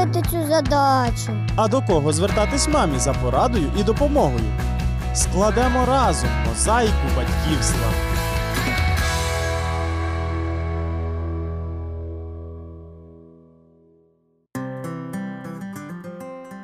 зробити цю задачу? А до кого звертатись мамі за порадою і допомогою? Складемо разом мозаїку батьківства.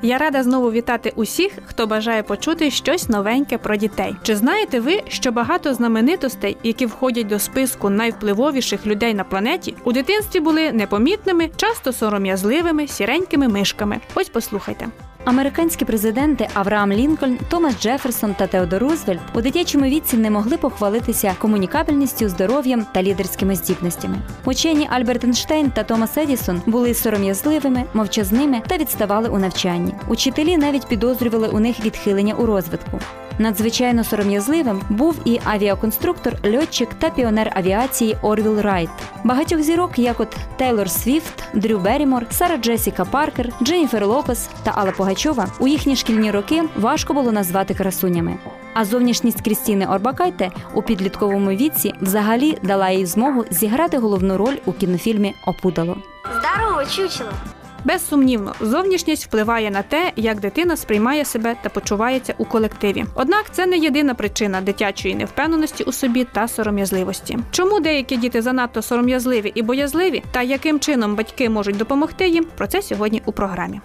Я рада знову вітати усіх, хто бажає почути щось новеньке про дітей. Чи знаєте ви, що багато знаменитостей, які входять до списку найвпливовіших людей на планеті, у дитинстві були непомітними, часто сором'язливими, сіренькими мишками? Ось послухайте. Американські президенти Авраам Лінкольн, Томас Джеферсон та Теодор Рузвельт у дитячому віці не могли похвалитися комунікабельністю, здоров'ям та лідерськими здібностями. Учені Альберт Ейнштейн та Томас Едісон були сором'язливими, мовчазними та відставали у навчанні. Учителі навіть підозрювали у них відхилення у розвитку. Надзвичайно сором'язливим був і авіаконструктор, льотчик та піонер авіації Орвіл Райт. Багатьох зірок, як от Тейлор Свіфт, Дрю Берімор, Сара Джесіка Паркер, Дженніфер Лопес та Алла Пугачова у їхні шкільні роки важко було назвати красунями. А зовнішність Крістіни Орбакайте у підлітковому віці взагалі дала їй змогу зіграти головну роль у кінофільмі Опудало. Здорово, чучело! Безсумнівно, зовнішність впливає на те, як дитина сприймає себе та почувається у колективі. Однак це не єдина причина дитячої невпевненості у собі та сором'язливості. Чому деякі діти занадто сором'язливі і боязливі, та яким чином батьки можуть допомогти їм? Про це сьогодні у програмі.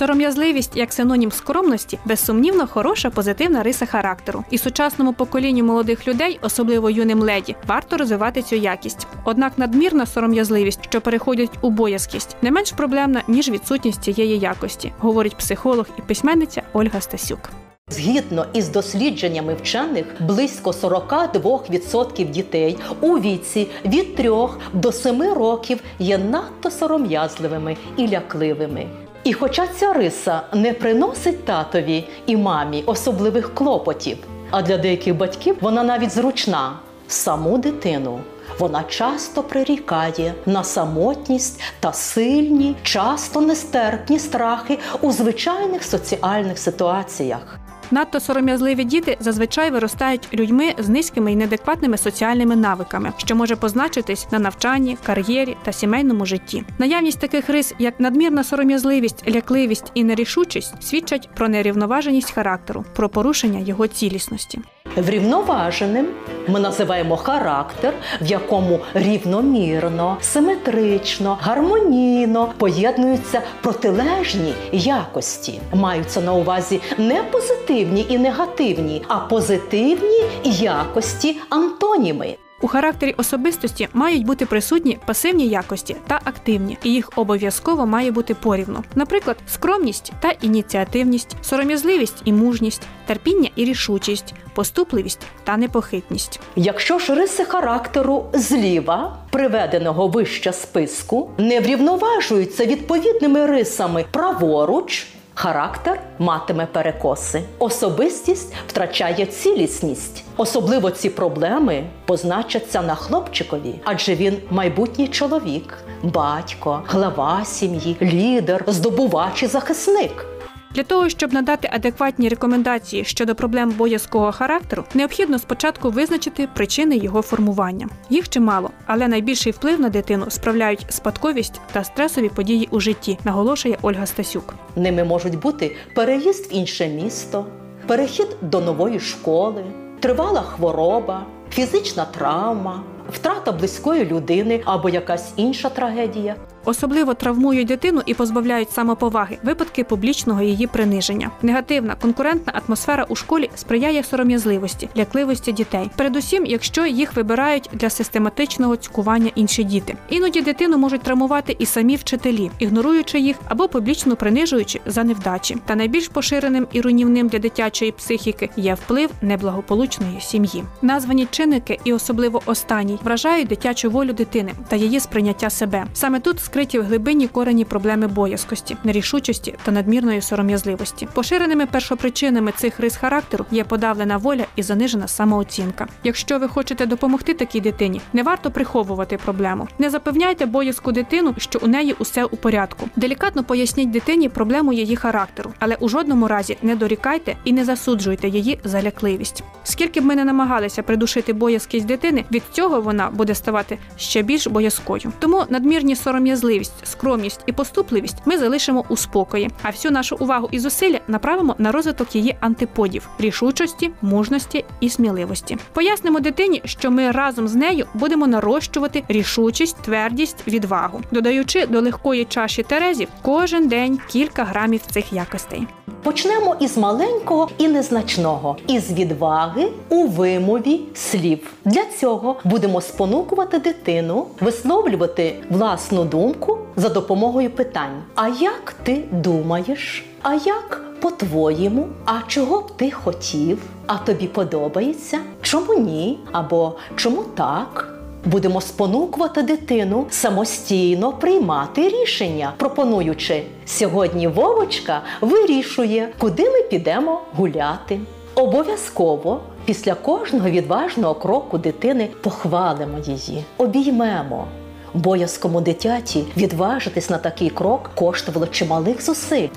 Сором'язливість як синонім скромності безсумнівно хороша позитивна риса характеру. І сучасному поколінню молодих людей, особливо юним леді, варто розвивати цю якість. Однак надмірна сором'язливість, що переходить у боязкість, не менш проблемна ніж відсутність цієї якості, говорить психолог і письменниця Ольга Стасюк. Згідно із дослідженнями вчених, близько 42% дітей у віці від 3 до 7 років є надто сором'язливими і лякливими. І хоча ця риса не приносить татові і мамі особливих клопотів, а для деяких батьків вона навіть зручна саму дитину. Вона часто прирікає на самотність та сильні, часто нестерпні страхи у звичайних соціальних ситуаціях. Надто сором'язливі діти зазвичай виростають людьми з низькими і неадекватними соціальними навиками, що може позначитись на навчанні, кар'єрі та сімейному житті. Наявність таких рис, як надмірна сором'язливість, лякливість і нерішучість, свідчать про нерівноваженість характеру, про порушення його цілісності. Врівноваженим ми називаємо характер, в якому рівномірно, симетрично, гармонійно поєднуються протилежні якості. Маються на увазі не позитивні і негативні, а позитивні якості антоніми. У характері особистості мають бути присутні пасивні якості та активні, і їх обов'язково має бути порівну. Наприклад, скромність та ініціативність, сором'язливість і мужність, терпіння і рішучість, поступливість та непохитність. Якщо ж риси характеру зліва, приведеного вище списку, не врівноважуються відповідними рисами праворуч. Характер матиме перекоси. Особистість втрачає цілісність. Особливо ці проблеми позначаться на хлопчикові, адже він майбутній чоловік, батько, глава сім'ї, лідер, здобувач і захисник. Для того, щоб надати адекватні рекомендації щодо проблем боязкого характеру, необхідно спочатку визначити причини його формування. Їх чимало, але найбільший вплив на дитину справляють спадковість та стресові події у житті, наголошує Ольга Стасюк. Ними можуть бути переїзд в інше місто, перехід до нової школи, тривала хвороба, фізична травма, втрата близької людини або якась інша трагедія. Особливо травмують дитину і позбавляють самоповаги випадки публічного її приниження. Негативна конкурентна атмосфера у школі сприяє сором'язливості, лякливості дітей. Передусім, якщо їх вибирають для систематичного цькування інші діти. Іноді дитину можуть травмувати і самі вчителі, ігноруючи їх або публічно принижуючи за невдачі. Та найбільш поширеним і руйнівним для дитячої психіки є вплив неблагополучної сім'ї. Названі чинники, і особливо останній, вражають дитячу волю дитини та її сприйняття себе. Саме тут скриті в глибинні корені проблеми боязкості, нерішучості та надмірної сором'язливості. Поширеними першопричинами цих рис характеру є подавлена воля і занижена самооцінка. Якщо ви хочете допомогти такій дитині, не варто приховувати проблему. Не запевняйте боязку дитину, що у неї усе у порядку. Делікатно поясніть дитині проблему її характеру, але у жодному разі не дорікайте і не засуджуйте її за лякливість. Скільки б ми не намагалися придушити боязкість дитини, від цього вона буде ставати ще більш боязкою. Тому надмірні сором'язливість, скромність і поступливість ми залишимо у спокої, а всю нашу увагу і зусилля направимо на розвиток її антиподів рішучості, мужності і сміливості. Пояснимо дитині, що ми разом з нею будемо нарощувати рішучість, твердість, відвагу, додаючи до легкої чаші терезів кожен день кілька грамів цих якостей. Почнемо із маленького і незначного, із відваги у вимові слів. Для цього будемо спонукувати дитину висловлювати власну думку за допомогою питань. А як ти думаєш? А як по-твоєму? А чого б ти хотів? А тобі подобається? Чому ні? Або чому так? Будемо спонукувати дитину самостійно приймати рішення, пропонуючи сьогодні Вовочка вирішує, куди ми підемо гуляти. Обов'язково після кожного відважного кроку дитини похвалимо її, обіймемо. Боязкому дитяті відважитись на такий крок коштувало чималих зусиль.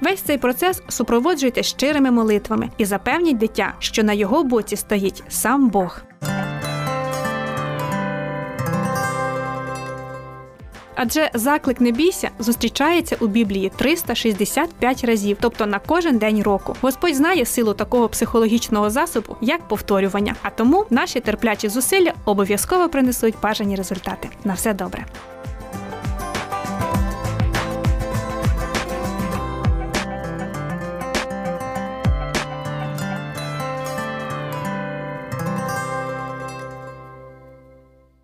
Весь цей процес супроводжуйте щирими молитвами і запевніть дитя, що на його боці стоїть сам Бог. Адже заклик не бійся зустрічається у Біблії 365 разів, тобто на кожен день року. Господь знає силу такого психологічного засобу, як повторювання. А тому наші терплячі зусилля обов'язково принесуть бажані результати. На все добре.